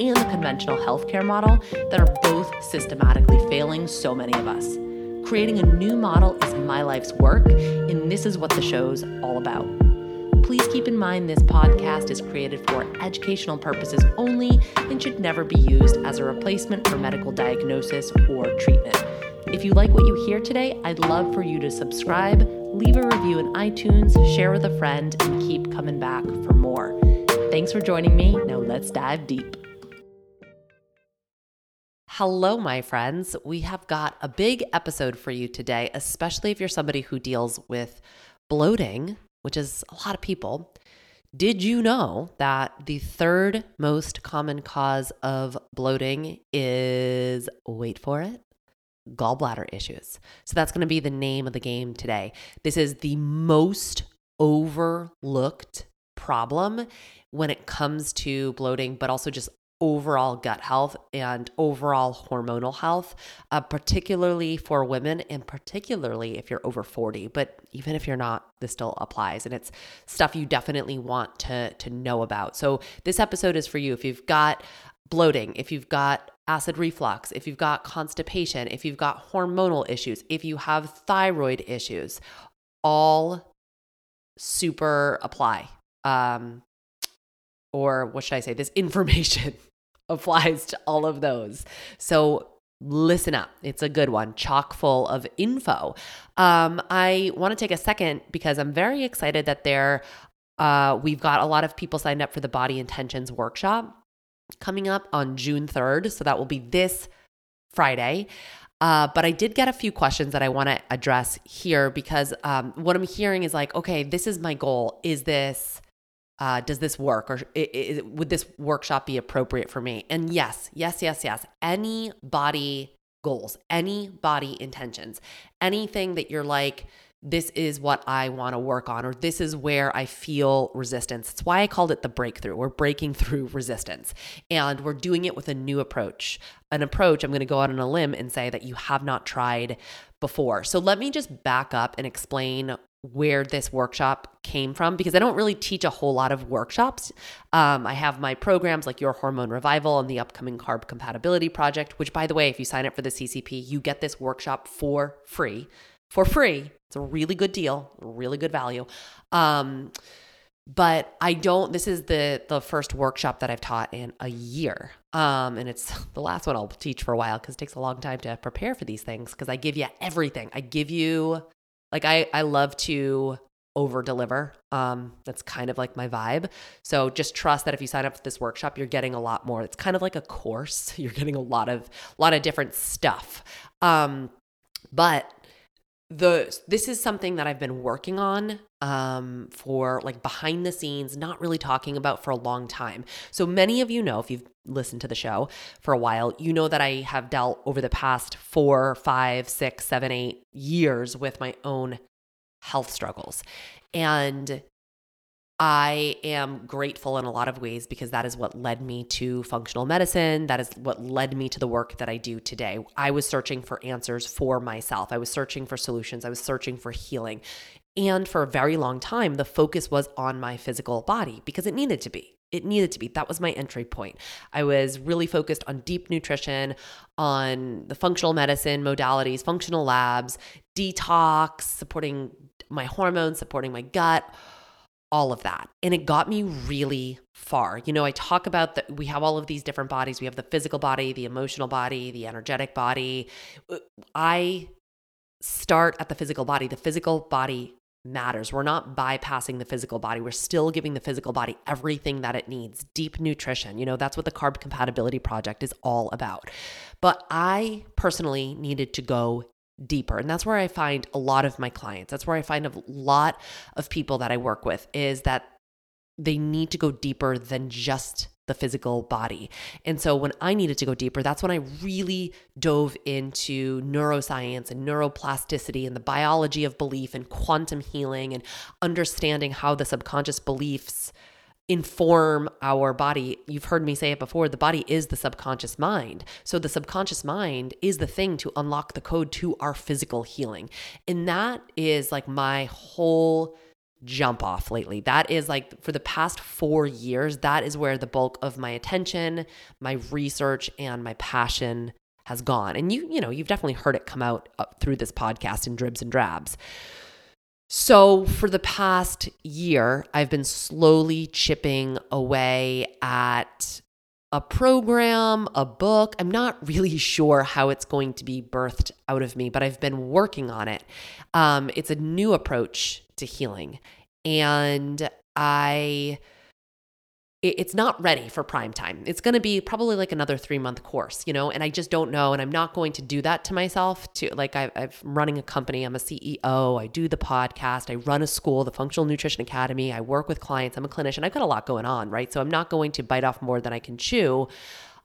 and the conventional healthcare model that are both systematically failing so many of us. Creating a new model is my life's work, and this is what the show's all about. Please keep in mind this podcast is created for educational purposes only and should never be used as a replacement for medical diagnosis or treatment. If you like what you hear today, I'd love for you to subscribe, leave a review in iTunes, share with a friend, and keep coming back for more. Thanks for joining me. Now let's dive deep. Hello, my friends. We have got a big episode for you today, especially if you're somebody who deals with bloating, which is a lot of people. Did you know that the third most common cause of bloating is, wait for it, gallbladder issues? So that's going to be the name of the game today. This is the most overlooked problem when it comes to bloating, but also just overall gut health and overall hormonal health, uh, particularly for women and particularly if you're over 40. But even if you're not, this still applies. And it's stuff you definitely want to, to know about. So this episode is for you. If you've got bloating, if you've got acid reflux, if you've got constipation, if you've got hormonal issues, if you have thyroid issues, all super apply. Um, or what should I say? This information applies to all of those. So listen up. It's a good one, chock full of info. Um, I want to take a second because I'm very excited that there uh, we've got a lot of people signed up for the Body Intentions workshop coming up on June 3rd. So that will be this Friday. Uh, but I did get a few questions that I want to address here because um, what I'm hearing is like, okay, this is my goal. Is this uh, does this work or it, would this workshop be appropriate for me? And yes, yes, yes, yes. Any body goals, any body intentions, anything that you're like, this is what I want to work on, or this is where I feel resistance. It's why I called it the breakthrough. We're breaking through resistance and we're doing it with a new approach. An approach, I'm going to go out on a limb and say that you have not tried before. So let me just back up and explain where this workshop came from because I don't really teach a whole lot of workshops. Um, I have my programs like Your Hormone Revival and the upcoming Carb Compatibility Project, which, by the way, if you sign up for the CCP, you get this workshop for free. For free. It's a really good deal, really good value. Um, but I don't this is the the first workshop that I've taught in a year. Um and it's the last one I'll teach for a while cuz it takes a long time to prepare for these things cuz I give you everything. I give you like I I love to over deliver. Um, that's kind of like my vibe. So just trust that if you sign up for this workshop, you're getting a lot more. It's kind of like a course. You're getting a lot of a lot of different stuff. Um, but the this is something that I've been working on um, for like behind the scenes, not really talking about for a long time. So many of you know, if you've listened to the show for a while, you know that I have dealt over the past four, five, six, seven, eight years with my own health struggles. And I am grateful in a lot of ways because that is what led me to functional medicine. That is what led me to the work that I do today. I was searching for answers for myself. I was searching for solutions. I was searching for healing. And for a very long time, the focus was on my physical body because it needed to be. It needed to be. That was my entry point. I was really focused on deep nutrition, on the functional medicine modalities, functional labs, detox, supporting my hormones, supporting my gut all of that. And it got me really far. You know, I talk about that we have all of these different bodies. We have the physical body, the emotional body, the energetic body. Uh, I start at the physical body. The physical body matters. We're not bypassing the physical body. We're still giving the physical body everything that it needs. Deep nutrition. You know, that's what the Carb Compatibility Project is all about. But I personally needed to go deeper. And that's where I find a lot of my clients. That's where I find a lot of people that I work with is that they need to go deeper than just the physical body. And so when I needed to go deeper, that's when I really dove into neuroscience and neuroplasticity and the biology of belief and quantum healing and understanding how the subconscious beliefs inform our body. You've heard me say it before the body is the subconscious mind. So the subconscious mind is the thing to unlock the code to our physical healing. And that is like my whole jump off lately. That is like for the past four years, that is where the bulk of my attention, my research, and my passion has gone. And you, you know, you've definitely heard it come out uh, through this podcast in dribs and drabs. So, for the past year, I've been slowly chipping away at a program, a book. I'm not really sure how it's going to be birthed out of me, but I've been working on it. Um, it's a new approach to healing. And I it's not ready for prime time. It's going to be probably like another three month course, you know, and I just don't know. And I'm not going to do that to myself. To like, I, I'm running a company, I'm a CEO, I do the podcast, I run a school, the Functional Nutrition Academy, I work with clients, I'm a clinician, I've got a lot going on, right? So I'm not going to bite off more than I can chew.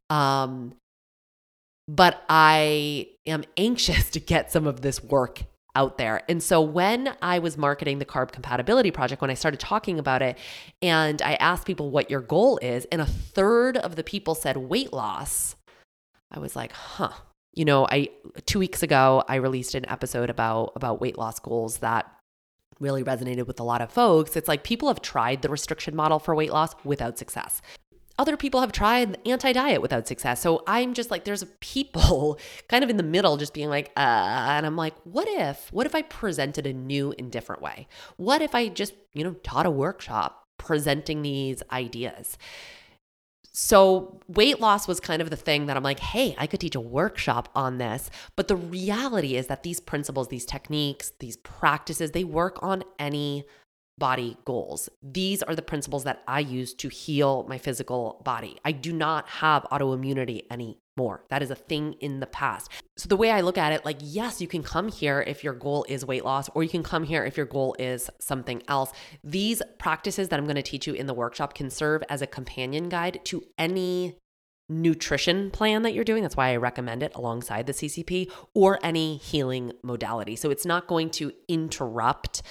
Um, but I am anxious to get some of this work out there. And so when I was marketing the Carb Compatibility Project, when I started talking about it, and I asked people what your goal is, and a third of the people said weight loss, I was like, huh. You know, I two weeks ago I released an episode about about weight loss goals that really resonated with a lot of folks. It's like people have tried the restriction model for weight loss without success other people have tried anti-diet without success. So I'm just like, there's people kind of in the middle, just being like, uh, and I'm like, what if, what if I presented a new and different way? What if I just, you know, taught a workshop presenting these ideas? So, weight loss was kind of the thing that I'm like, hey, I could teach a workshop on this. But the reality is that these principles, these techniques, these practices, they work on any body goals. These are the principles that I use to heal my physical body. I do not have autoimmunity anymore. That is a thing in the past. So, the way I look at it, like, yes, you can come here if your goal is weight loss, or you can come here if your goal is something else. These practices that I'm going to teach you in the workshop can serve as a companion guide to any nutrition plan that you're doing. That's why I recommend it alongside the CCP or any healing modality. So it's not going to interrupt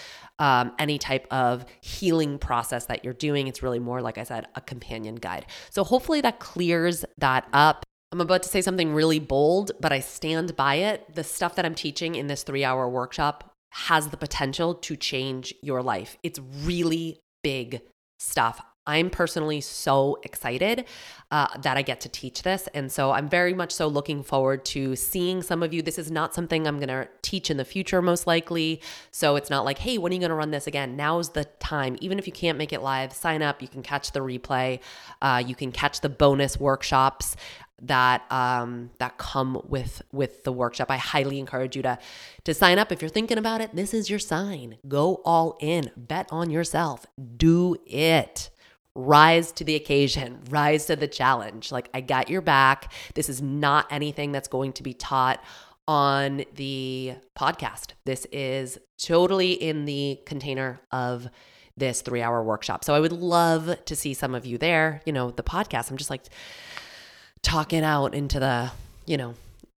um, any type of healing process that you're doing. It's really more, like I said, a companion guide. So hopefully that clears that up. I'm about to say something really bold, but I stand by it. The stuff that I'm teaching in this three hour workshop has the potential to change your life. It's really big stuff. I'm personally so excited uh, that I get to teach this. And so I'm very much so looking forward to seeing some of you. This is not something I'm going to teach in the future, most likely. So it's not like, hey, when are you going to run this again? Now's the time. Even if you can't make it live, sign up. You can catch the replay, uh, you can catch the bonus workshops that um, that come with with the workshop. I highly encourage you to to sign up if you're thinking about it. This is your sign. Go all in. Bet on yourself. Do it rise to the occasion, rise to the challenge. Like, I got your back. This is not anything that's going to be taught on the podcast. This is totally in the container of this three hour workshop. So I would love to see some of you there. You know, the podcast, I'm just like talking out into the, you know,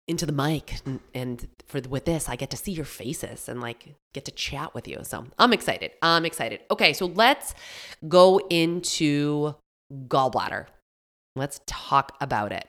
into the mic and, and for with this i get to see your faces and like get to chat with you. So i'm excited. I'm excited. Okay so let's go into gallbladder. Let's talk about it.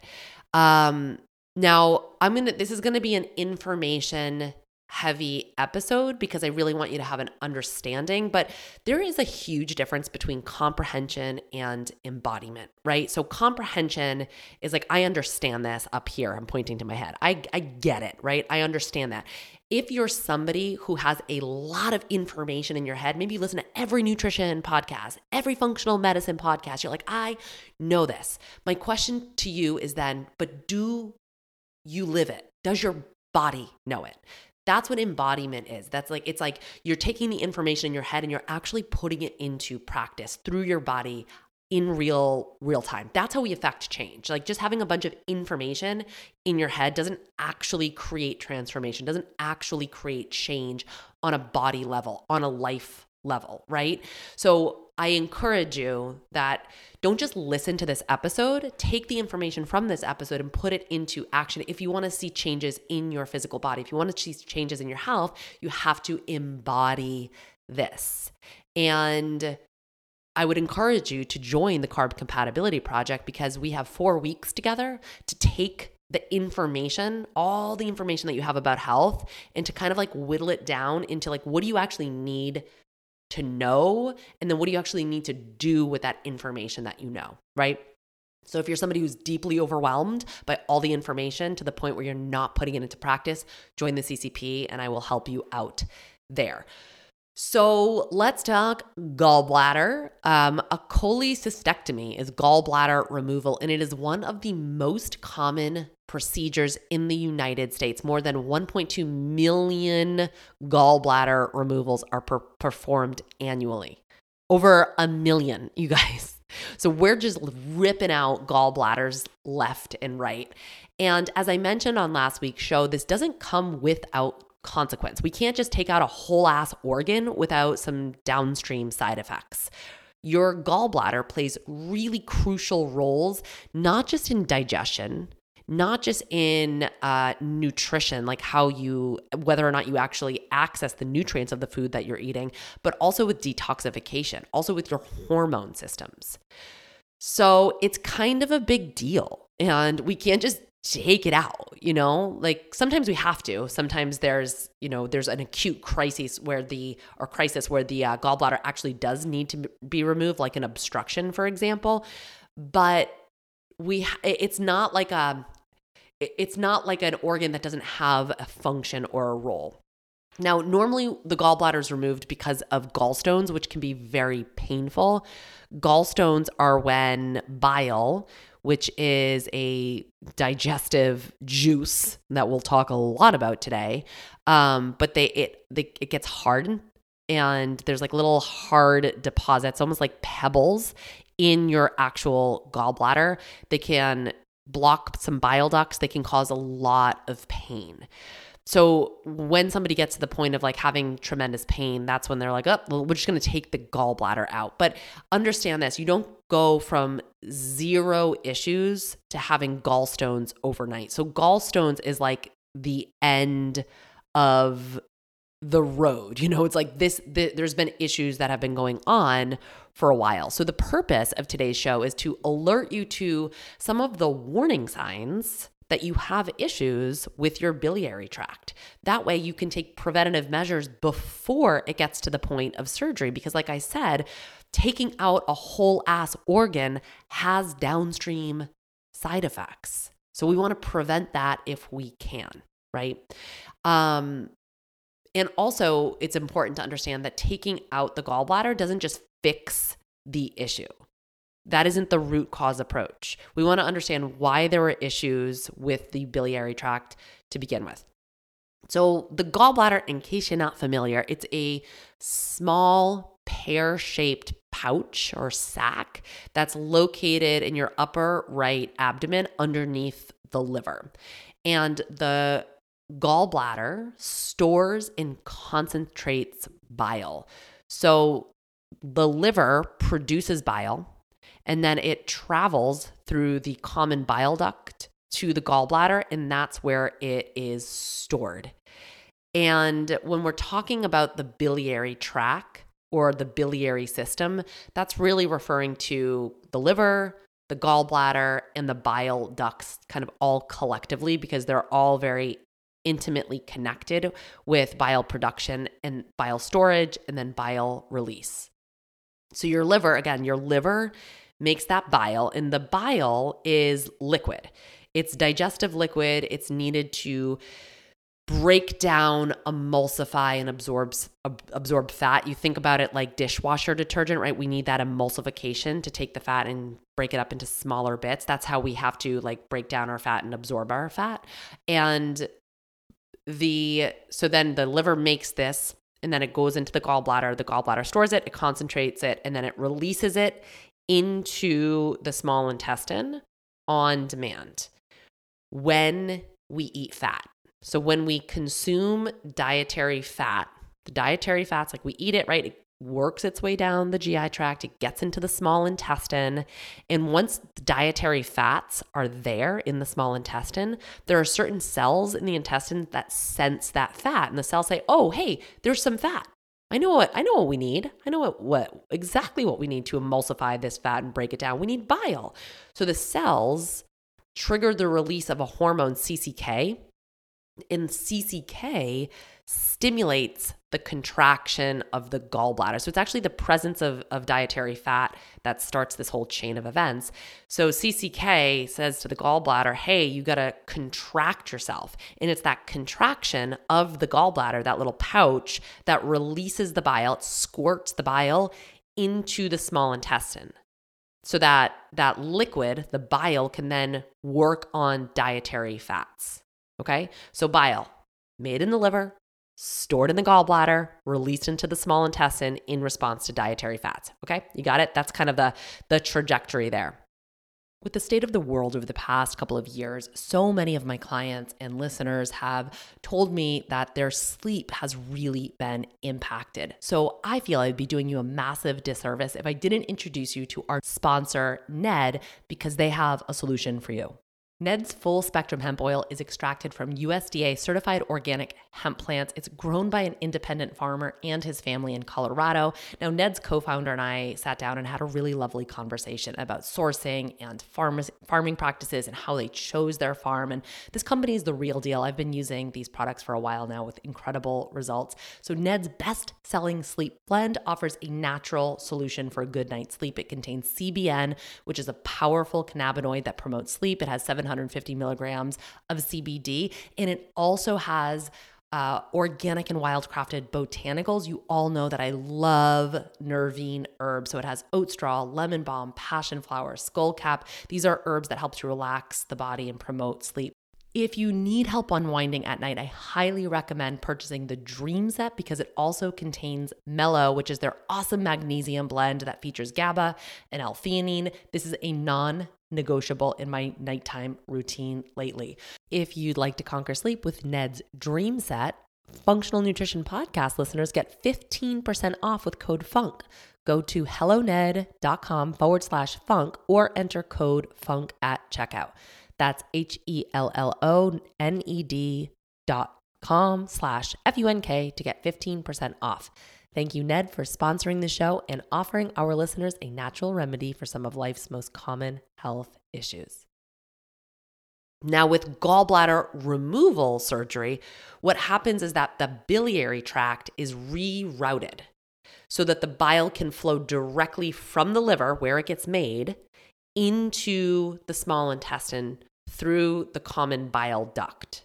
Um now i'm gonna this is gonna be an information heavy episode because I really want you to have an understanding. But there is a huge difference between comprehension and embodiment, right? So, comprehension is like, I understand this up here. I'm pointing to my head. I, I get it, right? I understand that. If you're somebody who has a lot of information in your head, maybe you listen to every nutrition podcast, every functional medicine podcast, you're like, I know this. My question to you is then, but do you live it? Does your body know it? That's what embodiment is. That's like, it's like you're taking the information in your head and you're actually putting it into practice through your body in real real time. That's how we affect change. Like just having a bunch of information in your head doesn't actually create transformation, doesn't actually create change on a body level, on a life level, right? So I encourage you that don't just listen to this episode, take the information from this episode and put it into action. If you want to see changes in your physical body, if you want to see changes in your health, you have to embody this. And I would encourage you to join the Carb Compatibility Project because we have four weeks together to take the information, all the information that you have about health, and to kind of like whittle it down into like, what do you actually need to know? And then what do you actually need to do with that information that you know, right? So if you're somebody who's deeply overwhelmed by all the information to the point where you're not putting it into practice, join the CCP and I will help you out there. So let's talk gallbladder. Um, a cholecystectomy is gallbladder removal, and it is one of the most common procedures in the United States. More than 1.2 million gallbladder removals are per- performed annually. Over a million, you guys. So we're just ripping out gallbladders left and right. And as I mentioned on last week's show, this doesn't come without consequence. We can't just take out a whole ass organ without some downstream side effects. Your gallbladder plays really crucial roles, not just in digestion, not just in uh, nutrition, like how you, whether or not you actually access the nutrients of the food that you're eating, but also with detoxification, also with your hormone systems. So it's kind of a big deal. And we can't just take it out you know? Like sometimes we have to. Sometimes there's you know there's an acute crisis where the or crisis where the uh, gallbladder actually does need to be removed like an obstruction for example. But we it's not like a it's not like an organ that doesn't have a function or a role. Now normally the gallbladder is removed because of gallstones which can be very painful. Gallstones are when bile which is a digestive juice that we'll talk a lot about today. Um, but they it they, it gets hard and there's like little hard deposits, almost like pebbles in your actual gallbladder. They can block some bile ducts. They can cause a lot of pain. So when somebody gets to the point of like having tremendous pain, that's when they're like, oh, well, we're just going to take the gallbladder out. But understand this you don't go from zero issues to having gallstones overnight. So gallstones is like the end of the road. You know, it's like this, the, there's been issues that have been going on for a while. So the purpose of today's show is to alert you to some of the warning signs that you have issues with your biliary tract. That way, you can take preventative measures before it gets to the point of surgery. Because, like I said, taking out a whole ass organ has downstream side effects. So, we want to prevent that if we can, right? Um, and also, it's important to understand that taking out the gallbladder doesn't just fix the issue. That isn't the root cause approach. We want to understand why there were issues with the biliary tract to begin with. So, the gallbladder, in case you're not familiar, it's a small pear shaped pouch or sac that's located in your upper right abdomen underneath the liver. And the gallbladder stores and concentrates bile. So, the liver produces bile and then it travels through the common bile duct to the gallbladder, and that's where it is stored. And when we're talking about the biliary tract or the biliary system, that's really referring to the liver, the gallbladder, and the bile ducts kind of all collectively because they're all very intimately connected with bile production and bile storage and then bile release. So, your liver, again, your liver makes that bile, and the bile is liquid. It's digestive liquid. It's needed to break down, emulsify, and absorbs absorb fat. You think about it like dishwasher detergent, right? We need that emulsification to take the fat and break it up into smaller bits. That's how we have to like break down our fat and absorb our fat. And the so then the liver makes this and then it goes into the gallbladder. The gallbladder stores it, it concentrates it, and then it releases it into the small intestine on demand when we eat fat. So when we consume dietary fat, the dietary fats, like we eat it, right? It works its way down the GI tract, it gets into the small intestine. And once dietary fats are there in the small intestine, there are certain cells in the intestine that sense that fat. And the cells say, oh, hey, there's some fat. I know what I know what we need. I know what, what exactly what we need to emulsify this fat and break it down. We need bile. So the cells trigger the release of a hormone CCK. And CCK stimulates the contraction of the gallbladder. So it's actually the presence of, of dietary fat that starts this whole chain of events. So CCK says to the gallbladder, hey, you got to contract yourself. And it's that contraction of the gallbladder, that little pouch, that releases the bile, it squirts the bile into the small intestine so that that liquid the bile can then work on dietary fats okay so bile made in the liver stored in the gallbladder, released into the small intestine in response to dietary fats. Okay, you got it? That's kind of the, the trajectory there. With the state of the world over the past couple of years, so many of my clients and listeners have told me that their sleep has really been impacted. So I feel I'd be doing you a massive disservice if I didn't introduce you to our sponsor, Ned, because they have a solution for you. Ned's full spectrum hemp oil is extracted from USDA certified organic hemp plants. It's grown by an independent farmer and his family in Colorado. Now, Ned's co founder and I sat down and had a really lovely conversation about sourcing and farm- farming practices and how they chose their farm. And this company is the real deal. I've been using these products for a while now with incredible results. So, Ned's best selling sleep blend offers a natural solution for a good night's sleep. It contains CBN, which is a powerful cannabinoid that promotes sleep. It has seven 750 milligrams of CBD. And it also has uh, organic and wildcrafted botanicals. You all know that I love nervine herbs. So it has oat straw, lemon balm, passion flower, skullcap. These are herbs that help to relax the body and promote sleep. If you need help unwinding at night, I highly recommend purchasing the Dream Set because it also contains Mellow, which is their awesome magnesium blend that features GABA and L-theanine. This is a non negotiable in my nighttime routine lately. If you'd like to conquer sleep with Ned's Dream Set, Functional Nutrition Podcast listeners get 15% off with code FUNK. Go to helloned.com forward slash funk or enter code FUNK at checkout. That's H E L L O N E D dot com slash F U N K to get 15% off. Thank you, Ned, for sponsoring the show and offering our listeners a natural remedy for some of life's most common health issues. Now, with gallbladder removal surgery, what happens is that the biliary tract is rerouted so that the bile can flow directly from the liver, where it gets made, into the small intestine through the common bile duct.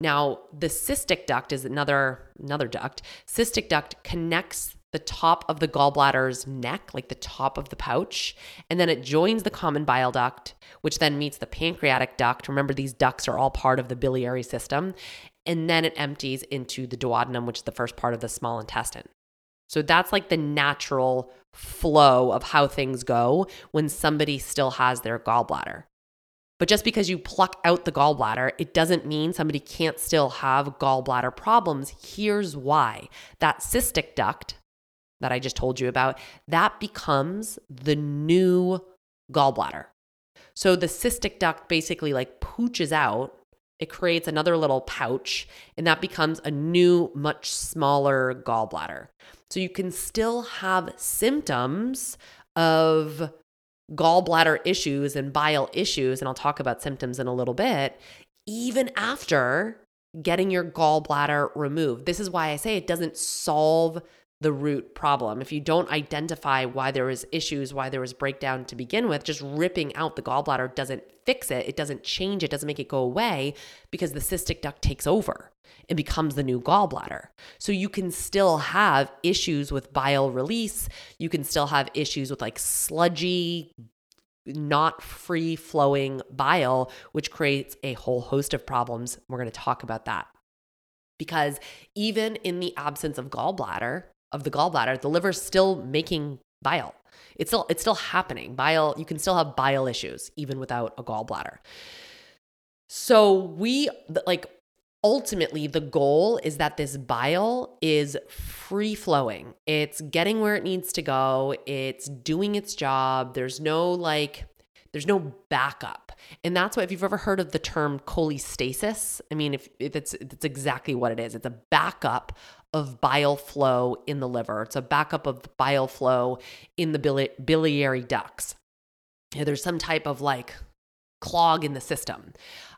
Now, the cystic duct is another another duct. Cystic duct connects the top of the gallbladder's neck, like the top of the pouch, and then it joins the common bile duct, which then meets the pancreatic duct. Remember, these ducts are all part of the biliary system. And then it empties into the duodenum, which is the first part of the small intestine. So that's like the natural flow of how things go when somebody still has their gallbladder. But just because you pluck out the gallbladder, it doesn't mean somebody can't still have gallbladder problems. Here's why that cystic duct that I just told you about, that becomes the new gallbladder. So the cystic duct basically like pooches out, it creates another little pouch, and that becomes a new, much smaller gallbladder. So you can still have symptoms of gallbladder issues and bile issues, and I'll talk about symptoms in a little bit, even after getting your gallbladder removed. This is why I say it doesn't solve the root problem. If you don't identify why there was issues, why there was breakdown to begin with, just ripping out the gallbladder doesn't fix it. It doesn't change it, doesn't make it go away because the cystic duct takes over and becomes the new gallbladder. So you can still have issues with bile release, you can still have issues with like sludgy not free flowing bile, which creates a whole host of problems. We're going to talk about that. Because even in the absence of gallbladder, of the gallbladder, the liver's still making bile. It's still it's still happening. Bile, you can still have bile issues even without a gallbladder. So we like ultimately the goal is that this bile is free flowing. It's getting where it needs to go. It's doing its job. There's no like there's no backup. And that's why if you've ever heard of the term cholestasis, I mean if, if it's it's exactly what it is. It's a backup of bile flow in the liver. It's a backup of bile flow in the bili- biliary ducts. There's some type of like clog in the system.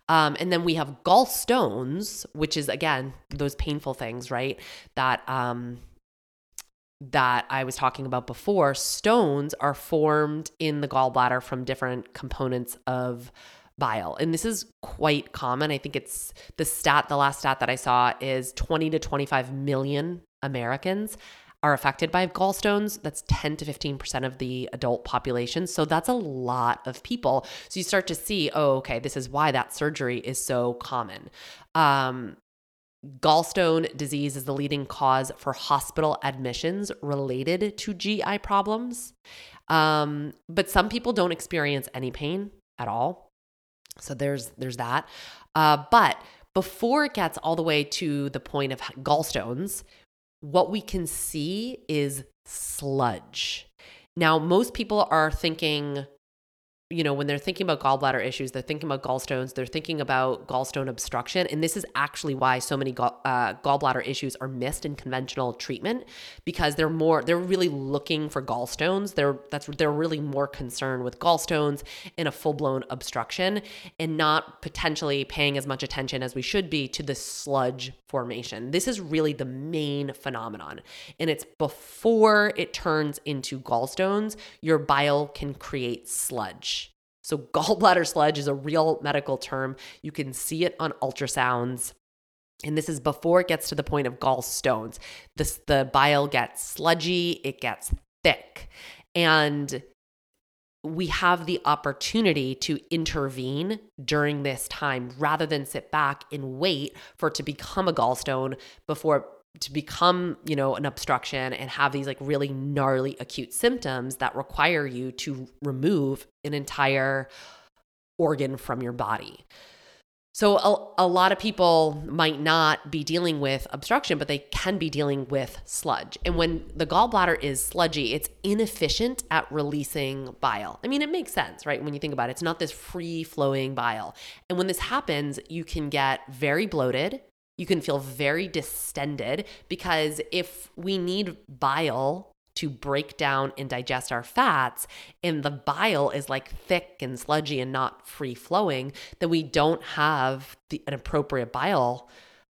Um, and then we have gallstones, which is again those painful things, right? That um, that I was talking about before. Stones are formed in the gallbladder from different components of bile. And this is quite common. I think it's the stat, the last stat that I saw is 20 to 25 million Americans are affected by gallstones. That's 10 to 15% of the adult population. So that's a lot of people. So you start to see, oh, okay, this is why that surgery is so common. Um, gallstone disease is the leading cause for hospital admissions related to GI problems. Um, but some people don't experience any pain at all. So there's there's that. Uh, but before it gets all the way to the point of gallstones, what we can see is sludge. Now, most people are thinking you know, when they're thinking about gallbladder issues, they're thinking about gallstones, they're thinking about gallstone obstruction. And this is actually why so many gall, uh, gallbladder issues are missed in conventional treatment because they're more, they're really looking for gallstones. They're, that's, they're really more concerned with gallstones in a full blown obstruction and not potentially paying as much attention as we should be to the sludge formation. This is really the main phenomenon. And it's before it turns into gallstones, your bile can create sludge. So, gallbladder sludge is a real medical term. You can see it on ultrasounds. And this is before it gets to the point of gallstones. The bile gets sludgy, it gets thick. And we have the opportunity to intervene during this time rather than sit back and wait for it to become a gallstone before to become, you know, an obstruction and have these like really gnarly acute symptoms that require you to remove an entire organ from your body. So a, a lot of people might not be dealing with obstruction, but they can be dealing with sludge. And when the gallbladder is sludgy, it's inefficient at releasing bile. I mean, it makes sense, right? When you think about it, it's not this free flowing bile. And when this happens, you can get very bloated, you can feel very distended because if we need bile to break down and digest our fats and the bile is like thick and sludgy and not free flowing, then we don't have the, an appropriate bile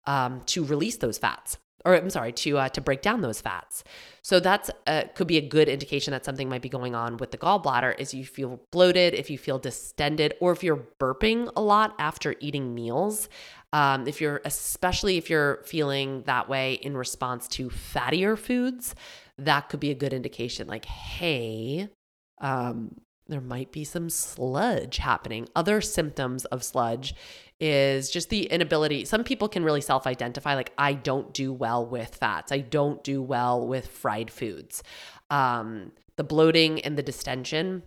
um, to release those fats or I'm sorry, to uh, to break down those fats. So that's uh, could be a good indication that something might be going on with the gallbladder. Is you feel bloated, if you feel distended, or if you're burping a lot after eating meals. Um, if you're especially if you're feeling that way in response to fattier foods, that could be a good indication. Like, hey, um, there might be some sludge happening. Other symptoms of sludge is just the inability. Some people can really self identify, like, I don't do well with fats, I don't do well with fried foods. Um, the bloating and the distension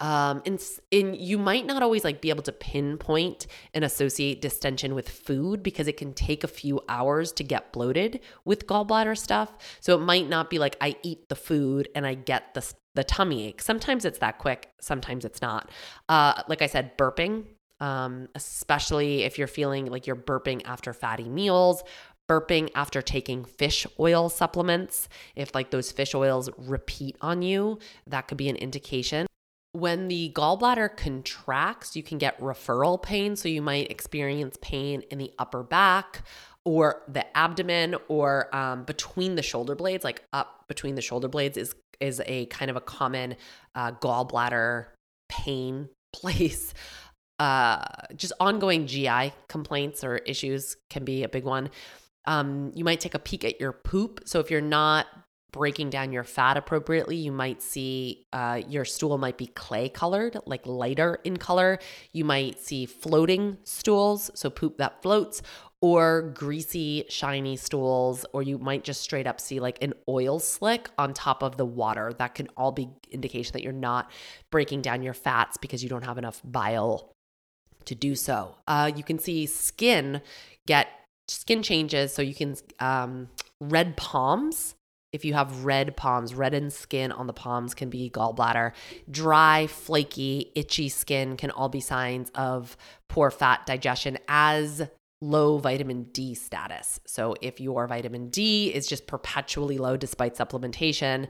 um and, and you might not always like be able to pinpoint and associate distension with food because it can take a few hours to get bloated with gallbladder stuff. So it might not be like i eat the food and i get the the tummy ache. Sometimes it's that quick sometimes it's not. Uh like i said burping um especially if you're feeling like you're burping after fatty meals burping after taking fish oil supplements. If like those fish oils repeat on you that could be an indication when the gallbladder contracts, you can get referral pain. So you might experience pain in the upper back or the abdomen or um, between the shoulder blades, like up between the shoulder blades is is a kind of a common uh, gallbladder pain place. Uh, just ongoing GI complaints or issues can be a big one. Um, you might take a peek at your poop. So if you're not breaking down your fat appropriately, you might see uh, your stool might be clay colored, like lighter in color. You might see floating stools, so poop that floats, or greasy, shiny stools, or you might just straight up see like an oil slick on top of the water. That can all be indication that you're not breaking down your fats because you don't have enough bile to do so. Uh, you can see skin get skin changes. So you can, um, red palms. If you have red palms, reddened skin on the palms can be gallbladder. Dry, flaky, itchy skin can all be signs of poor fat digestion, as low vitamin D status. So if your vitamin D is just perpetually low despite supplementation,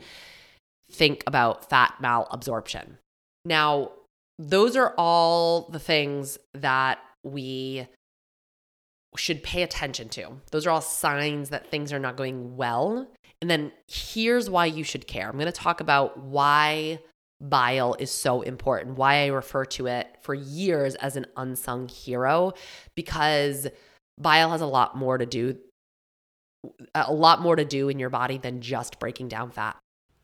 think about fat malabsorption. Now, those are all the things that we should pay attention to. Those are all signs that things are not going well. And then here's why you should care. I'm going to talk about why bile is so important, why I refer to it for years as an unsung hero, because bile has a lot more to do a lot more to do in your body than just breaking down fat.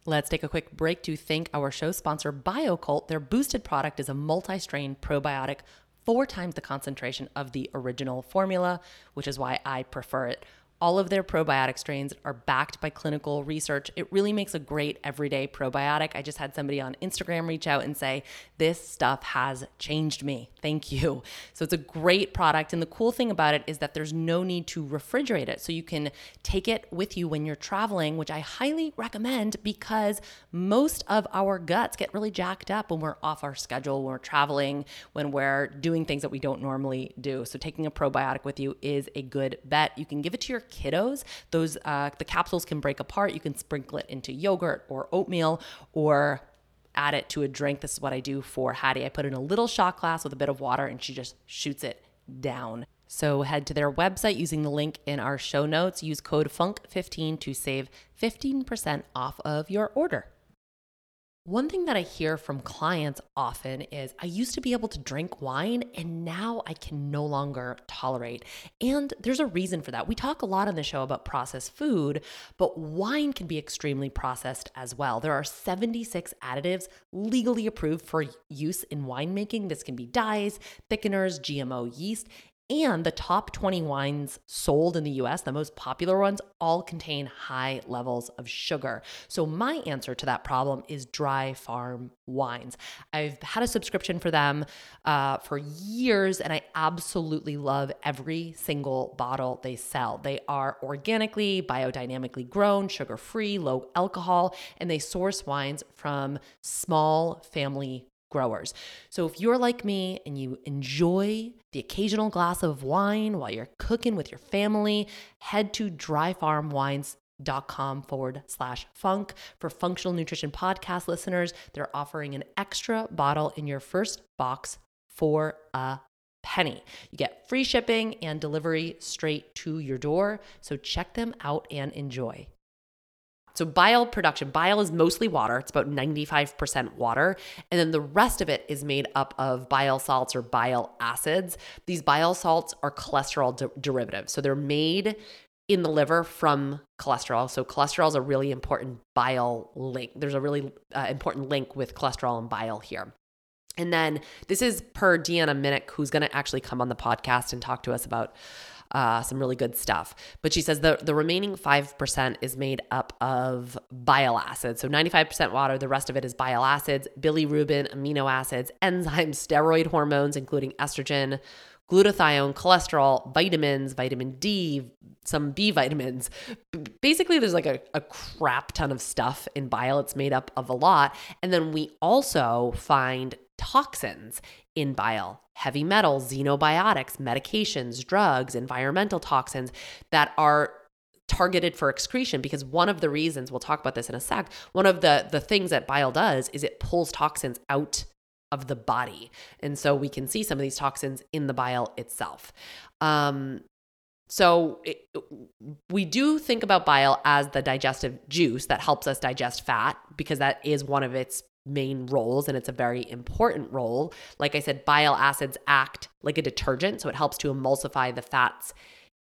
Let's take a quick break to thank our show sponsor, Bio-Kult. Their boosted product is a multi strain probiotic, four times the concentration of the original formula, which is why I prefer it all of their probiotic strains are backed by clinical research. It really makes a great everyday probiotic. I just had somebody on Instagram reach out and say, This stuff has changed me. Thank you. So it's a great product. And the cool thing about it is that there's no need to refrigerate it. So you can take it with you when you're traveling, which I highly recommend because most of our guts get really jacked up when we're off our schedule, when we're traveling, when we're doing things that we don't normally do. So taking a probiotic with you is a good bet. You can give it to your kiddos, those uh, the capsules can break apart. You can sprinkle it into yogurt or oatmeal or add it to a drink. This is what I do for Hattie. I put in a little shot glass with a bit of water and she just shoots it down. So head to their website using the link in our show notes. Use code FUNK15 to save 15% off of your order. One thing that I hear from clients often is I used to be able to drink wine and now I can no longer tolerate. And there's a reason for that. We talk a lot on the show about processed food, but wine can be extremely processed as well. There are 76 additives legally approved for use in winemaking. This can be dyes, thickeners, GMO yeast, and the top 20 wines sold in the US, the most popular ones, all contain high levels of sugar. So, my answer to that problem is dry farm wines. I've had a subscription for them uh, for years, and I absolutely love every single bottle they sell. They are organically, biodynamically grown, sugar free, low alcohol, and they source wines from small family growers. So if you're like me and you enjoy the occasional glass of wine while you're cooking with your family, head to dryfarmwines.com forward slash funk. For functional nutrition podcast listeners, they're offering an extra bottle in your first box for a penny. You get free shipping and delivery straight to your door. So check them out and enjoy. So bile production, bile is mostly water. It's about 95% water. And then the rest of it is made up of bile salts or bile acids. These bile salts are cholesterol de- derivatives. So they're made in the liver from cholesterol. So cholesterol is a really important bile link. There's a really uh, important link with cholesterol and bile here. And then this is per Deanna Minich, who's going to actually come on the podcast and talk to us about uh, some really good stuff. But she says the, the remaining 5% is made up of bile acids. So 95% water, the rest of it is bile acids, bilirubin, amino acids, enzymes, steroid hormones, including estrogen, glutathione, cholesterol, vitamins, vitamin D, some B vitamins. Basically, there's like a, a, crap ton of stuff in bile. It's made up of a lot. And then we also find toxins in bile heavy metals, xenobiotics, medications, drugs, environmental toxins that are targeted for excretion. Because one of the reasons we'll talk about this in a sec one of the the things that bile does is it pulls toxins out of the body. And so we can see some of these toxins in the bile itself. Um, so it, we do think about bile as the digestive juice that helps us digest fat because that is one of its main roles and it's a very important role. Like I said, bile acids act like a detergent, so it helps to emulsify the fats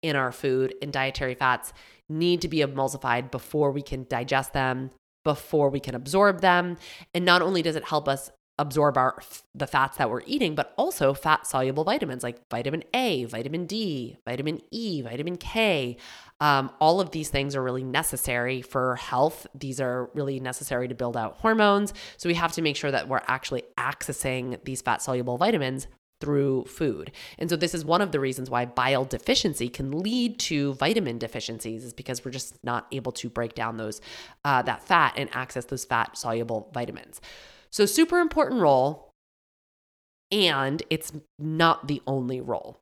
in our food, and dietary fats need to be emulsified before we can digest them, before we can absorb them. And not only does it help us absorb our the fats that we're eating but also fat soluble vitamins like vitamin A, vitamin D, vitamin E, vitamin K. Um, all of these things are really necessary for health. These are really necessary to build out hormones. So we have to make sure that we're actually accessing these fat soluble vitamins through food. And so this is one of the reasons why bile deficiency can lead to vitamin deficiencies is because we're just not able to break down those uh, that fat and access those fat soluble vitamins. So super important role and it's not the only role.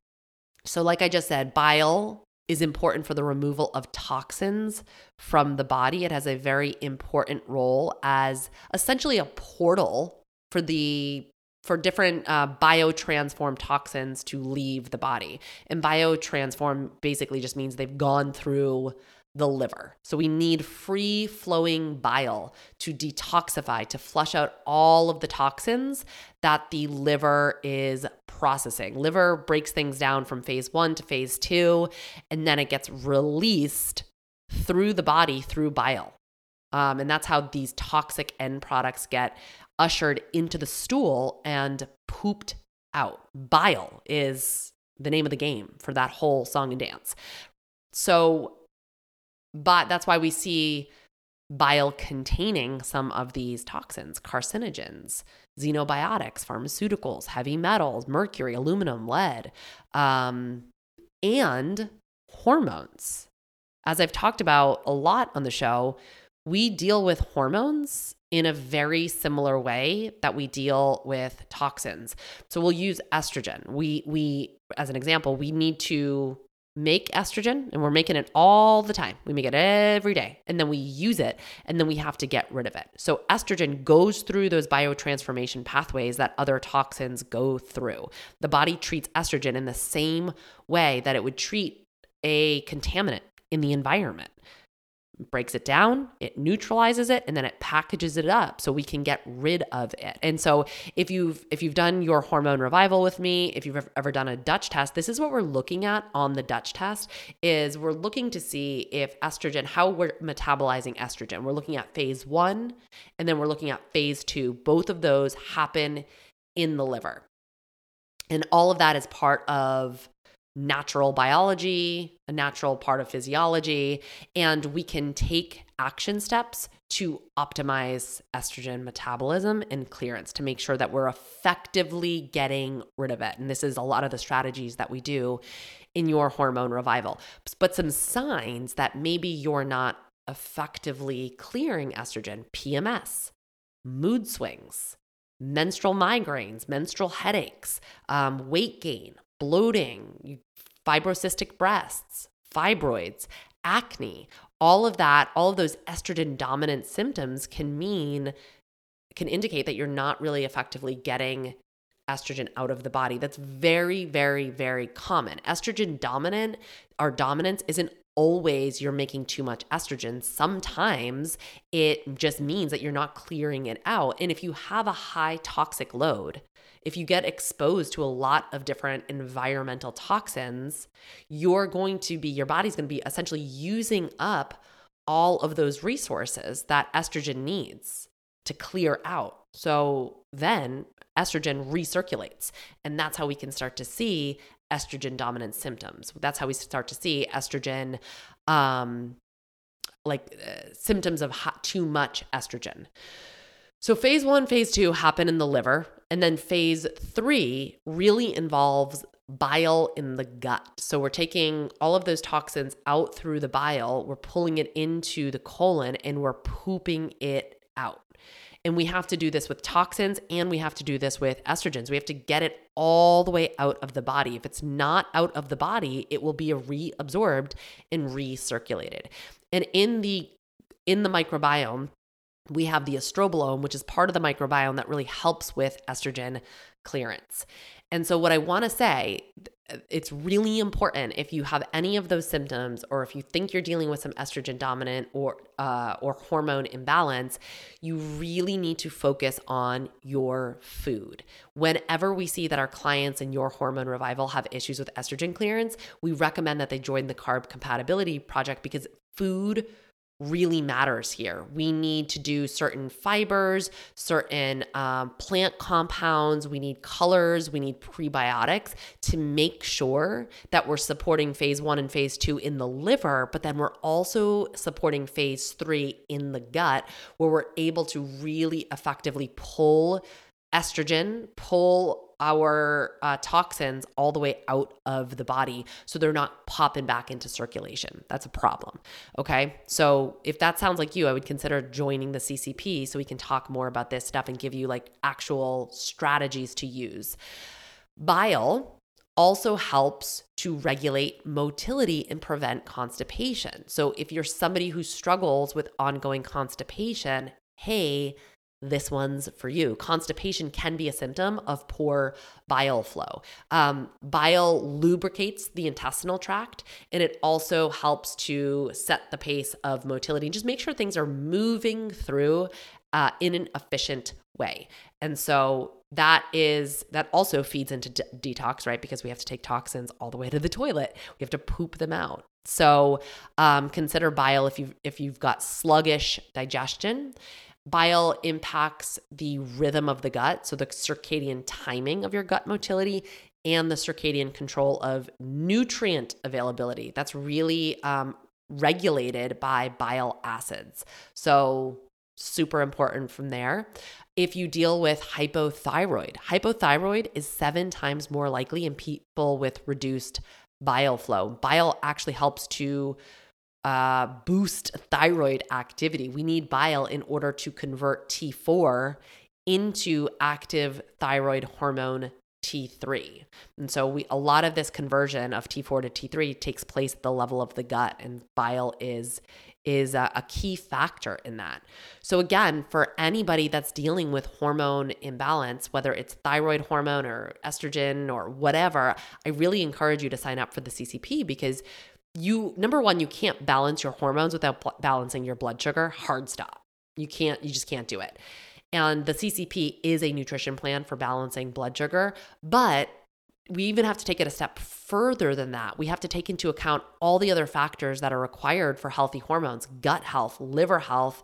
So like I just said, bile is important for the removal of toxins from the body. It has a very important role as essentially a portal for the for different uh, biotransform toxins to leave the body. And biotransform basically just means they've gone through the liver. So we need free flowing bile to detoxify, to flush out all of the toxins that the liver is processing. Liver breaks things down from phase one to phase two, and then it gets released through the body through bile. Um, and that's how these toxic end products get ushered into the stool and pooped out. Bile is the name of the game for that whole song and dance. So but that's why we see bile containing some of these toxins, carcinogens, xenobiotics, pharmaceuticals, heavy metals, mercury, aluminum, lead, um, and hormones. As I've talked about a lot on the show, we deal with hormones in a very similar way that we deal with toxins. So we'll use estrogen. We we as an example, we need to make estrogen and we're making it all the time. We make it every day and then we use it and then we have to get rid of it. So estrogen goes through those biotransformation pathways that other toxins go through. The body treats estrogen in the same way that it would treat a contaminant in the environment breaks it down, it neutralizes it, and then it packages it up so we can get rid of it. And so if you've if you've done your hormone revival with me, if you've ever done a Dutch test, this is what we're looking at on the Dutch test is we're looking to see if estrogen how we're metabolizing estrogen. We're looking at phase 1 and then we're looking at phase 2. Both of those happen in the liver. And all of that is part of natural biology, a natural part of physiology, and we can take action steps to optimize estrogen metabolism and clearance to make sure that we're effectively getting rid of it. And this is a lot of the strategies that we do in your hormone revival. But some signs that maybe you're not effectively clearing estrogen, PMS, mood swings, menstrual migraines, menstrual headaches, um, weight gain, bloating, fibrocystic breasts, fibroids, acne, all of that, all of those estrogen dominant symptoms can mean, can indicate that you're not really effectively getting estrogen out of the body. That's very, very, very common. Estrogen dominant, our dominance isn't always you're making too much estrogen. Sometimes it just means that you're not clearing it out. And if you have a high toxic load, if you get exposed to a lot of different environmental toxins, you're going to be, your body's going to be essentially using up all of those resources that estrogen needs to clear out. So then estrogen recirculates. And that's how we can start to see estrogen dominant symptoms. That's how we start to see estrogen, um, like uh, symptoms of hot, too much estrogen. So, phase one, phase two happen in the liver. And then phase three really involves bile in the gut. So, we're taking all of those toxins out through the bile, we're pulling it into the colon, and we're pooping it out. And we have to do this with toxins and we have to do this with estrogens. We have to get it all the way out of the body. If it's not out of the body, it will be reabsorbed and recirculated. And in the in the microbiome, we have the estrobolome, which is part of the microbiome that really helps with estrogen clearance. And so, what I want to say, it's really important if you have any of those symptoms, or if you think you're dealing with some estrogen dominant or uh, or hormone imbalance, you really need to focus on your food. Whenever we see that our clients in your hormone revival have issues with estrogen clearance, we recommend that they join the Carb Compatibility Project because food really matters here. We need to do certain fibers, certain um, plant compounds, we need colors, we need prebiotics to make sure that we're supporting phase one and phase two in the liver, but then we're also supporting phase three in the gut, where we're able to really effectively pull estrogen, pull our uh, toxins all the way out of the body so they're not popping back into circulation. That's a problem. Okay. So if that sounds like you, I would consider joining the CCP so we can talk more about this stuff and give you like actual strategies to use. Bile also helps to regulate motility and prevent constipation. So if you're somebody who struggles with ongoing constipation, hey, this one's for you. Constipation can be a symptom of poor bile flow. Um, bile lubricates the intestinal tract and it also helps to set the pace of motility and just make sure things are moving through uh, in an efficient way. And so that is that also feeds into de- detox, right? Because we have to take toxins all the way to the toilet. We have to poop them out. So um, consider bile if you if you've got sluggish digestion. Bile impacts the rhythm of the gut, so the circadian timing of your gut motility and the circadian control of nutrient availability. That's really um, regulated by bile acids. So, super important from there. If you deal with hypothyroid, hypothyroid is seven times more likely in people with reduced bile flow. Bile actually helps to uh, boost thyroid activity. We need bile in order to convert T4 into active thyroid hormone T3. And so we a lot of this conversion of T4 to T3 takes place at the level of the gut and bile is is a, a, key factor in that. So again, for anybody that's dealing with hormone imbalance, whether it's thyroid hormone or estrogen or whatever, I really encourage you to sign up for the CCP because you number one you can't balance your hormones without balancing your blood sugar. Hard stop. You can't you just can't do it. And the ccp is a nutrition plan for balancing blood sugar but we even have to take it a step further than that. We have to take into account all the other factors that are required for healthy hormones, gut health, liver health,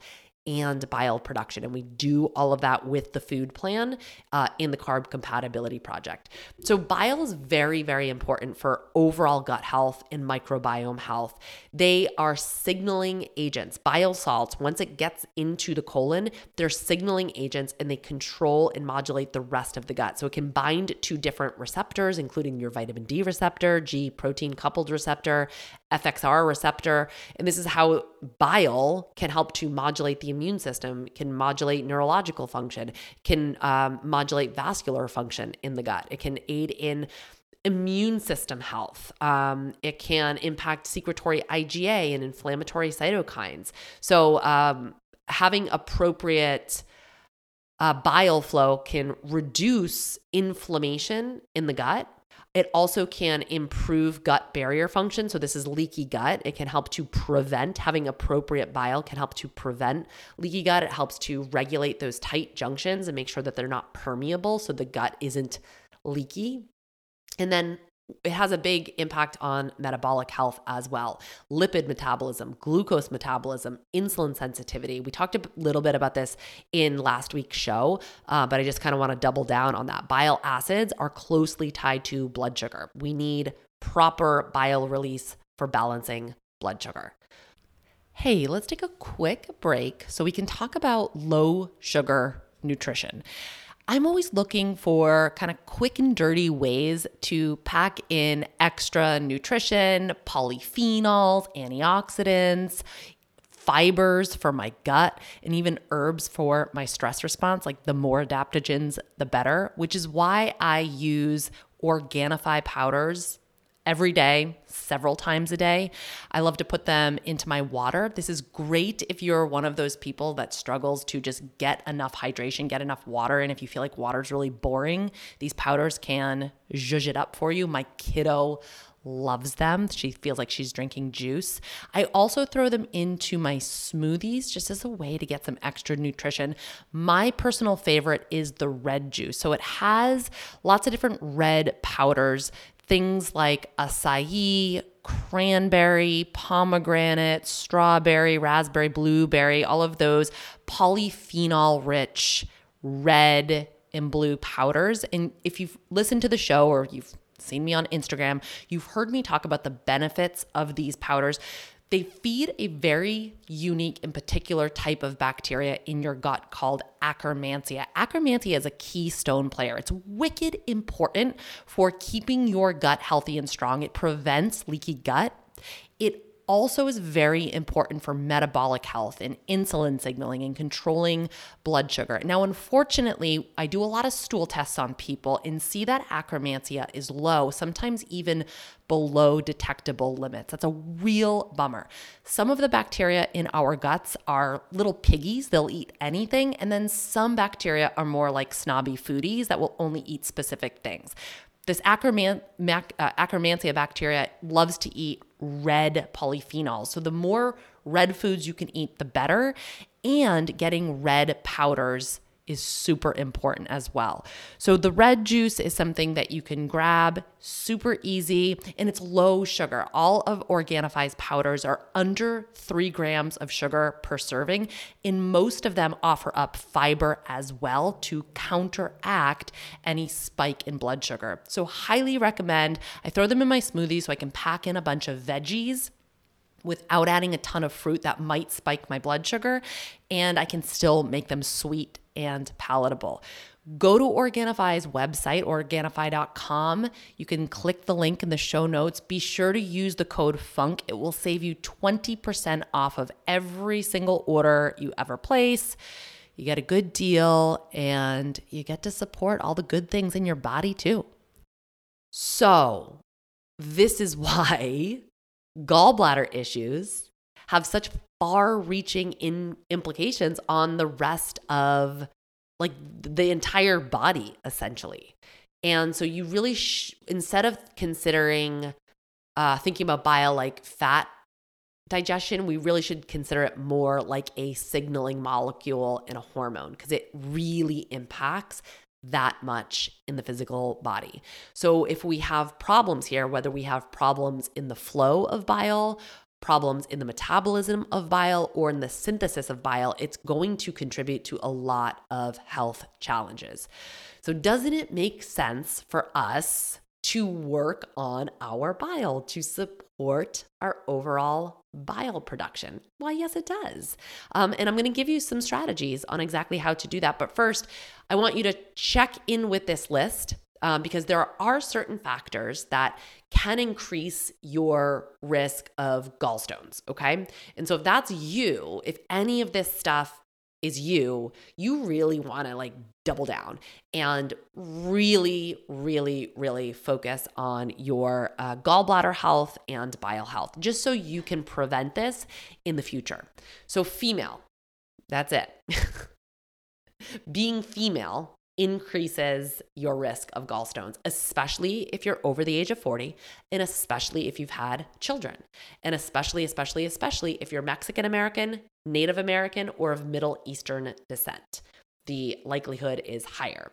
and bile production. And we do all of that with the food plan uh, in the carb compatibility project. So, bile is very, very important for overall gut health and microbiome health. They are signaling agents. Bile salts, once it gets into the colon, they're signaling agents and they control and modulate the rest of the gut. So, it can bind to different receptors, including your vitamin D receptor, G protein coupled receptor, FXR receptor. And this is how bile can help to modulate the immune system, can modulate neurological function, can um, modulate vascular function in the gut. It can aid in immune system health. Um, it can impact secretory IgA and inflammatory cytokines. So, um, having appropriate uh, bile flow can reduce inflammation in the gut it also can improve gut barrier function. So, this is leaky gut. It can help to prevent having appropriate bile, can help to prevent leaky gut. It helps to regulate those tight junctions and make sure that they're not permeable so the gut isn't leaky. And then it has a big impact on metabolic health as well. Lipid metabolism glucose metabolism insulin sensitivity. We talked a little bit about this in last week's show uh, but i just kind of want to double down on that. Bile acids are closely tied to blood sugar. We need proper bile release for balancing blood sugar. Hey let's take a quick break so we can talk about low sugar nutrition I'm always looking for kind of quick and dirty ways to pack in extra nutrition, polyphenols, antioxidants, fibers for my gut, and even herbs for my stress response. Like the more adaptogens, the better, which is why I use Organifi powders every day, several times a day. I love to put them into my water. This is great if you're one of those people that struggles to just get enough hydration, get enough water. And if you feel like water's really boring, these powders can zhuzh it up for you. My kiddo loves them. She feels like she's drinking juice. I also throw them into my smoothies just as a way to get some extra nutrition. My personal favorite is the red juice. So it has lots of different red powders things like acai, cranberry, pomegranate, strawberry, raspberry, blueberry, all of those polyphenol rich red and blue powders. And if you've listened to the show or you've seen me on Instagram, you've heard me talk about the benefits of these powders. They feed a very unique and particular type of bacteria in your gut called Akkermansia. Akkermansia is a keystone player. It's wicked important for keeping your gut healthy and strong. It prevents leaky gut. It also is very important for metabolic health and insulin signaling and controlling blood sugar. Now, unfortunately, I do a lot of stool tests on people and see that Akkermansia is low, sometimes even below detectable limits. That's a real bummer. Some of the bacteria in our guts are little piggies, they'll eat anything. And then some bacteria are more like snobby foodies that will only eat specific things. This Ackerman, Mac, uh, Akkermansia bacteria loves to eat red polyphenols. So the more red foods you can eat, the better. And getting red powders is super important as well. So the red juice is something that you can grab super easy and it's low sugar. All of Organifi's powders are under three grams of sugar per serving, and most of them offer up fiber as well to counteract any spike in blood sugar. So, highly recommend. I throw them in my smoothie so I can pack in a bunch of veggies without adding a ton of fruit that might spike my blood sugar, and I can still make them sweet and palatable. Go to Organifi's website, Organifi.com. You can click the link in the show notes. Be sure to use the code FUNK. It will save you 20% off of every single order you ever place. You get a good deal and you get to support all the good things in your body too. So, this is why gallbladder issues have such far reaching in implications on the rest of like the entire body essentially and so you really sh- instead of considering uh, thinking about bile like fat digestion we really should consider it more like a signaling molecule and a hormone because it really impacts that much in the physical body. So, if we have problems here, whether we have problems in the flow of bile problems in the metabolism of bile or in the synthesis of bile, it's going to contribute to a lot of health challenges. So, doesn't it make sense for us to work on our bile to support our overall bile production? Why, yes, it does. Um, and I'm going to give you some strategies on exactly how to do that. But first, I want you to check in with this list um, because there are certain factors that can increase your risk of gallstones. Okay. And so if that's you, if any of this stuff is you, you really want to like double down and really, really, really focus on your uh, gallbladder health and bile health, just so you can prevent this in the future. So, female, that's it. Being female increases your risk of gallstones, especially if you're over the age of 40, and especially if you've had children, and especially, especially, especially if you're Mexican American, Native American, or of Middle Eastern descent. The likelihood is higher.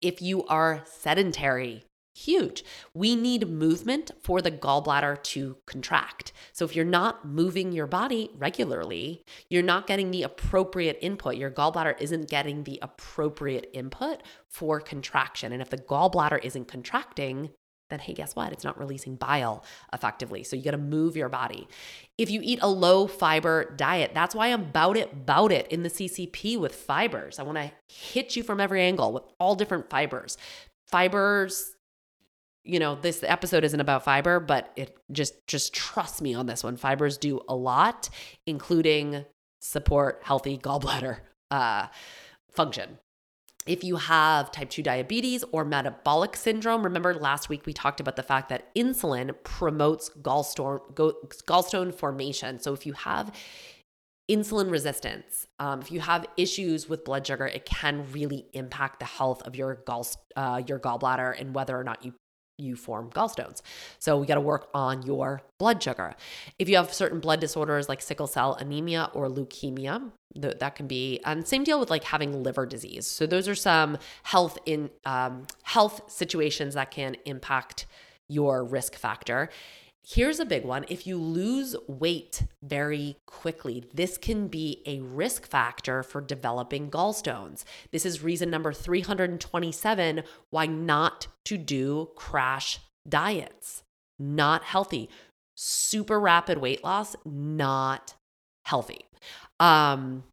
If you are sedentary, huge. We need movement for the gallbladder to contract. So if you're not moving your body regularly, you're not getting the appropriate input. Your gallbladder isn't getting the appropriate input for contraction. And if the gallbladder isn't contracting, then hey, guess what? It's not releasing bile effectively. So you got to move your body. If you eat a low fiber diet, that's why I'm about it, about it in the CCP with fibers. I want to hit you from every angle with all different fibers. Fibers you know this episode isn't about fiber but it just just trust me on this one. Fibers do a lot including support healthy gallbladder uh, function. If you have type 2 diabetes or metabolic syndrome remember last week we talked about the fact that insulin promotes gallstone gallstone formation. So if you have insulin resistance um, if you have issues with blood sugar it can really impact the health of your gall uh, your gallbladder and whether or not you you form gallstones. So we got to work on your blood sugar. If you have certain blood disorders like sickle cell anemia or leukemia, that can be and same deal with like having liver disease. So those are some health in um, health situations that can impact your risk factor. Here's a big one. If you lose weight very quickly, this can be a risk factor for developing gallstones. This is reason number 327 why not to do crash diets. Not healthy. super rapid weight loss, not healthy. Um,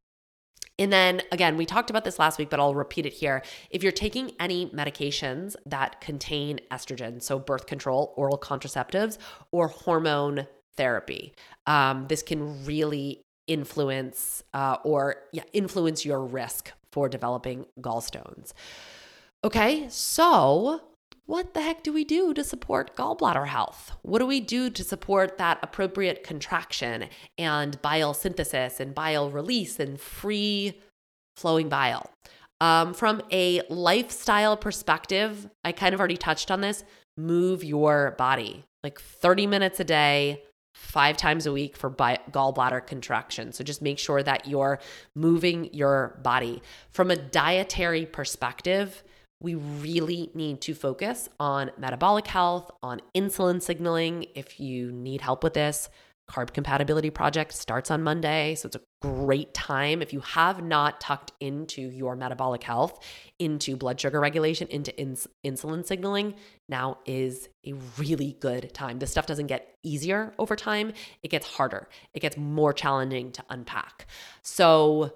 and then again, we talked about this last week, but I'll repeat it here. If you're taking any medications that contain estrogen, so birth control, oral contraceptives, or hormone therapy, um, this can really influence uh, or yeah, influence your risk for developing gallstones. Okay, so what the heck do we do to support gallbladder health? What do we do to support that appropriate contraction and bile synthesis and bile release and free flowing bile? Um, from a lifestyle perspective, I kind of already touched on this. Move your body like 30 minutes a day, five times a week for bi- gallbladder contraction. So just make sure that you're moving your body. From a dietary perspective, we really need to focus on metabolic health, on insulin signaling. If you need help with this, Carb Compatibility Project starts on Monday. So it's a great time. If you have not tucked into your metabolic health, into blood sugar regulation, into ins- insulin signaling, now is a really good time. This stuff doesn't get easier over time, it gets harder, it gets more challenging to unpack. So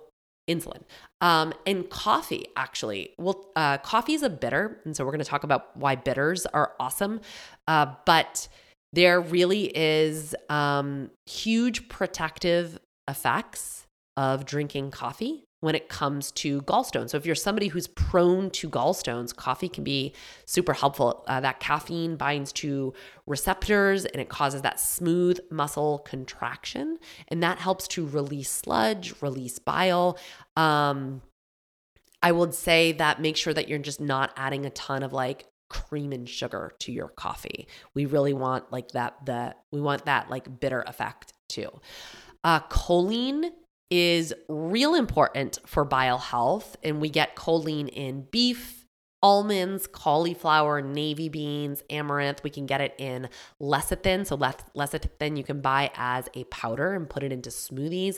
insulin. Um, and coffee, actually. Well, uh, coffee is a bitter. And so we're going to talk about why bitters are awesome. Uh, but there really is um, huge protective effects of drinking coffee when it comes to gallstones. So if you're somebody who's prone to gallstones, coffee can be super helpful. Uh, that caffeine binds to receptors and it causes that smooth muscle contraction, and that helps to release sludge, release bile. Um, I would say that make sure that you're just not adding a ton of like cream and sugar to your coffee. We really want like that the we want that like bitter effect too. Uh, choline is real important for bile health, and we get choline in beef, almonds, cauliflower, navy beans, amaranth. We can get it in lecithin. So lecithin you can buy as a powder and put it into smoothies.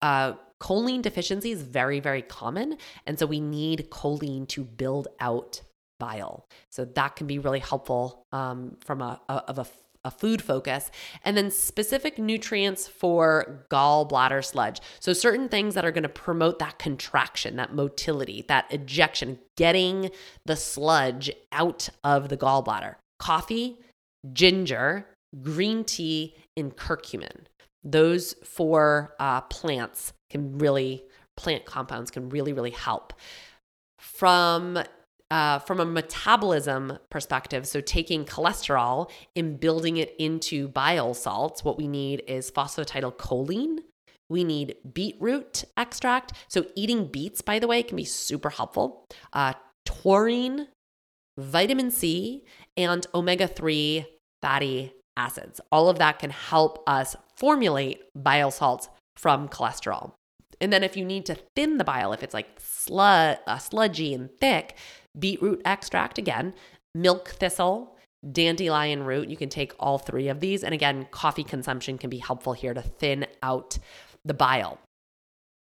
Uh, choline deficiency is very, very common. And so we need choline to build out bile. So that can be really helpful um, from a, a, of a a food focus, and then specific nutrients for gallbladder sludge. So, certain things that are going to promote that contraction, that motility, that ejection, getting the sludge out of the gallbladder. Coffee, ginger, green tea, and curcumin. Those four uh, plants can really, plant compounds can really, really help. From uh, from a metabolism perspective, so taking cholesterol and building it into bile salts, what we need is phosphatidylcholine. We need beetroot extract. So, eating beets, by the way, can be super helpful. Uh, taurine, vitamin C, and omega 3 fatty acids. All of that can help us formulate bile salts from cholesterol. And then, if you need to thin the bile, if it's like slu- uh, sludgy and thick, beetroot extract again, milk thistle, dandelion root. You can take all three of these. And again, coffee consumption can be helpful here to thin out the bile.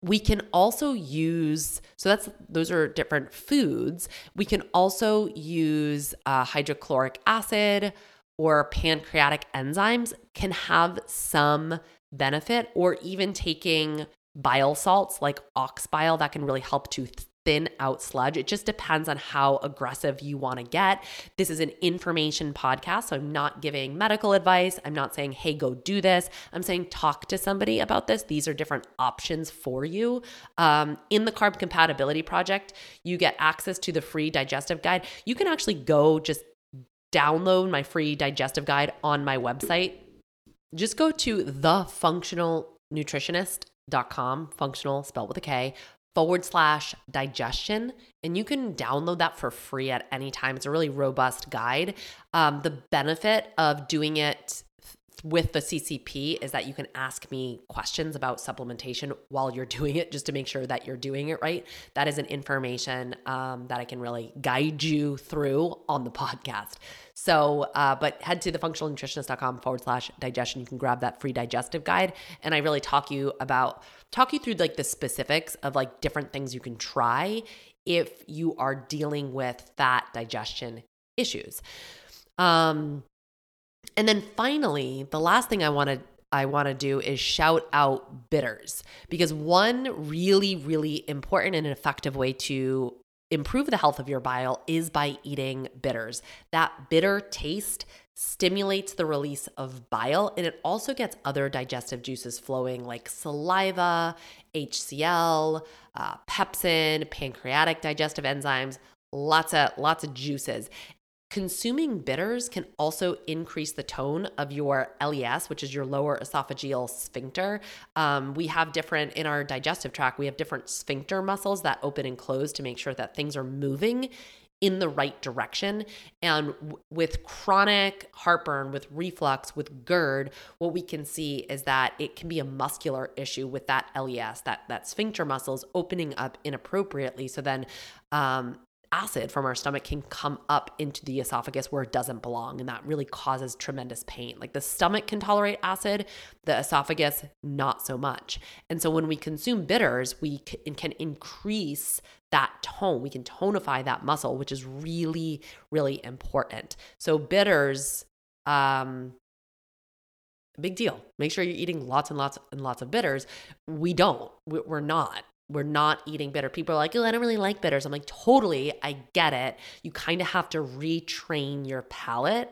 We can also use, so that's those are different foods. We can also use uh, hydrochloric acid or pancreatic enzymes can have some benefit, or even taking bile salts like ox bile that can really help to thin out sludge. It just depends on how aggressive you want to get. This is an information podcast, so I'm not giving medical advice. I'm not saying, hey, go do this. I'm saying, talk to somebody about this. These are different options for you. Um, in the Carb Compatibility Project, you get access to the free digestive guide. You can actually go just download my free digestive guide on my website. Just go to thefunktionalnutritionist.com, functional spelled with a K, forward slash digestion. And you can download that for free at any time. It's a really robust guide. Um, the benefit of doing it with the CCP is that you can ask me questions about supplementation while you're doing it, just to make sure that you're doing it right. That is an information um, that I can really guide you through on the podcast. So, uh, but head to thefunktionalnutritionist.com forward slash digestion. You can grab that free digestive guide, and I really talk you about talk you through like the specifics of like different things you can try if you are dealing with fat digestion issues. Um, And then finally, the last thing I want to I want to do is shout out bitters because one really really important and effective way to improve the health of your bile is by eating bitters. That bitter taste stimulates the release of bile and it also gets other digestive juices flowing like saliva, HCl, uh, pepsin, pancreatic digestive enzymes, lots of lots of juices. Consuming bitters can also increase the tone of your LES, which is your lower esophageal sphincter. Um, we have different, in our digestive tract, we have different sphincter muscles that open and close to make sure that things are moving in the right direction. And w- with chronic heartburn, with reflux, with GERD, what we can see is that it can be a muscular issue with that LES, that that sphincter muscles opening up inappropriately. So then um, acid from our stomach can come up into the esophagus where it doesn't belong. And that really causes tremendous pain. Like the stomach can tolerate acid, the esophagus, not so much. And so when we consume bitters, we can increase that tone. We can tonify that muscle, which is really, really important. So bitters, um, big deal. Make sure you're eating lots and lots and lots of bitters. We don't. We're not we're not eating bitter. People are like, oh, I don't really like bitters. I'm like, totally, I get it. You kind of have to retrain your palate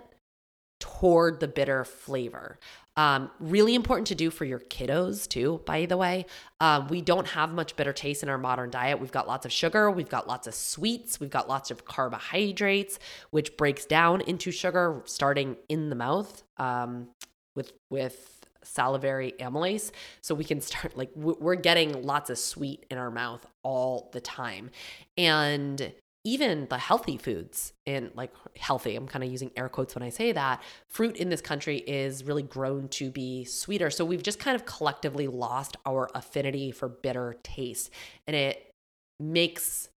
toward the bitter flavor. Um, really important to do for your kiddos too, by the way. Um, we don't have much bitter taste in our modern diet. We've got lots of sugar, we've got lots of sweets, we've got lots of carbohydrates, which breaks down into sugar starting in the mouth um, with with salivary amylase. So we can start like we're getting lots of sweet in our mouth all the time. And even the healthy foods and like healthy, I'm kind of using air quotes when I say that, fruit in this country is really grown to be sweeter. So we've just kind of collectively lost our affinity for bitter taste. And it makes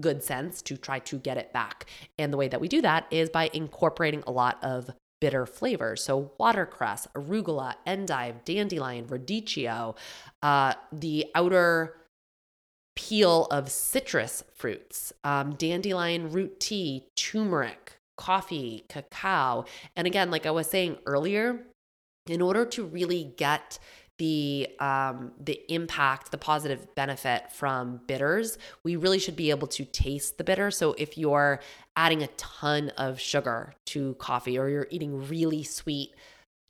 good sense to try to get it back. And the way that we do that is by incorporating a lot of bitter flavors. So, watercress, arugula, endive, dandelion, radicchio, uh, the outer peel of citrus fruits, um, dandelion root tea, turmeric, coffee, cacao. And again, like I was saying earlier, in order to really get the um, the impact, the positive benefit from bitters, we really should be able to taste the bitter. So if you're adding a ton of sugar to coffee or you're eating really sweet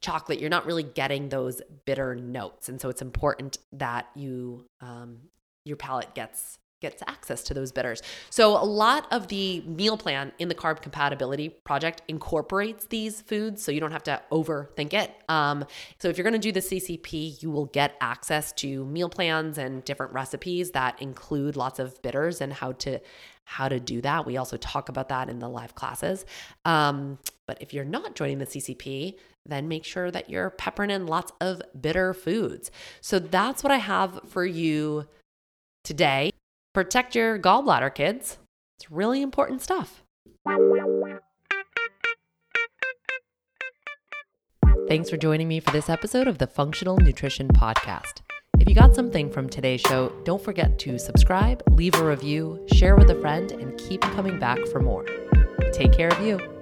chocolate, you're not really getting those bitter notes. And so it's important that you um, your palate gets gets access to those bitters. So a lot of the meal plan in the carb compatibility project incorporates these foods so you don't have to overthink it. Um, so if you're going to do the CCP, you will get access to meal plans and different recipes that include lots of bitters and how to how to do that. We also talk about that in the live classes. Um, but if you're not joining the CCP, then make sure that you're peppering in lots of bitter foods. So that's what I have for you today. Protect your gallbladder, kids. It's really important stuff. Thanks for joining me for this episode of the Funktional Nutrition Podcast. If you got something from today's show, don't forget to subscribe, leave a review, share with a friend, and keep coming back for more. Take care of you.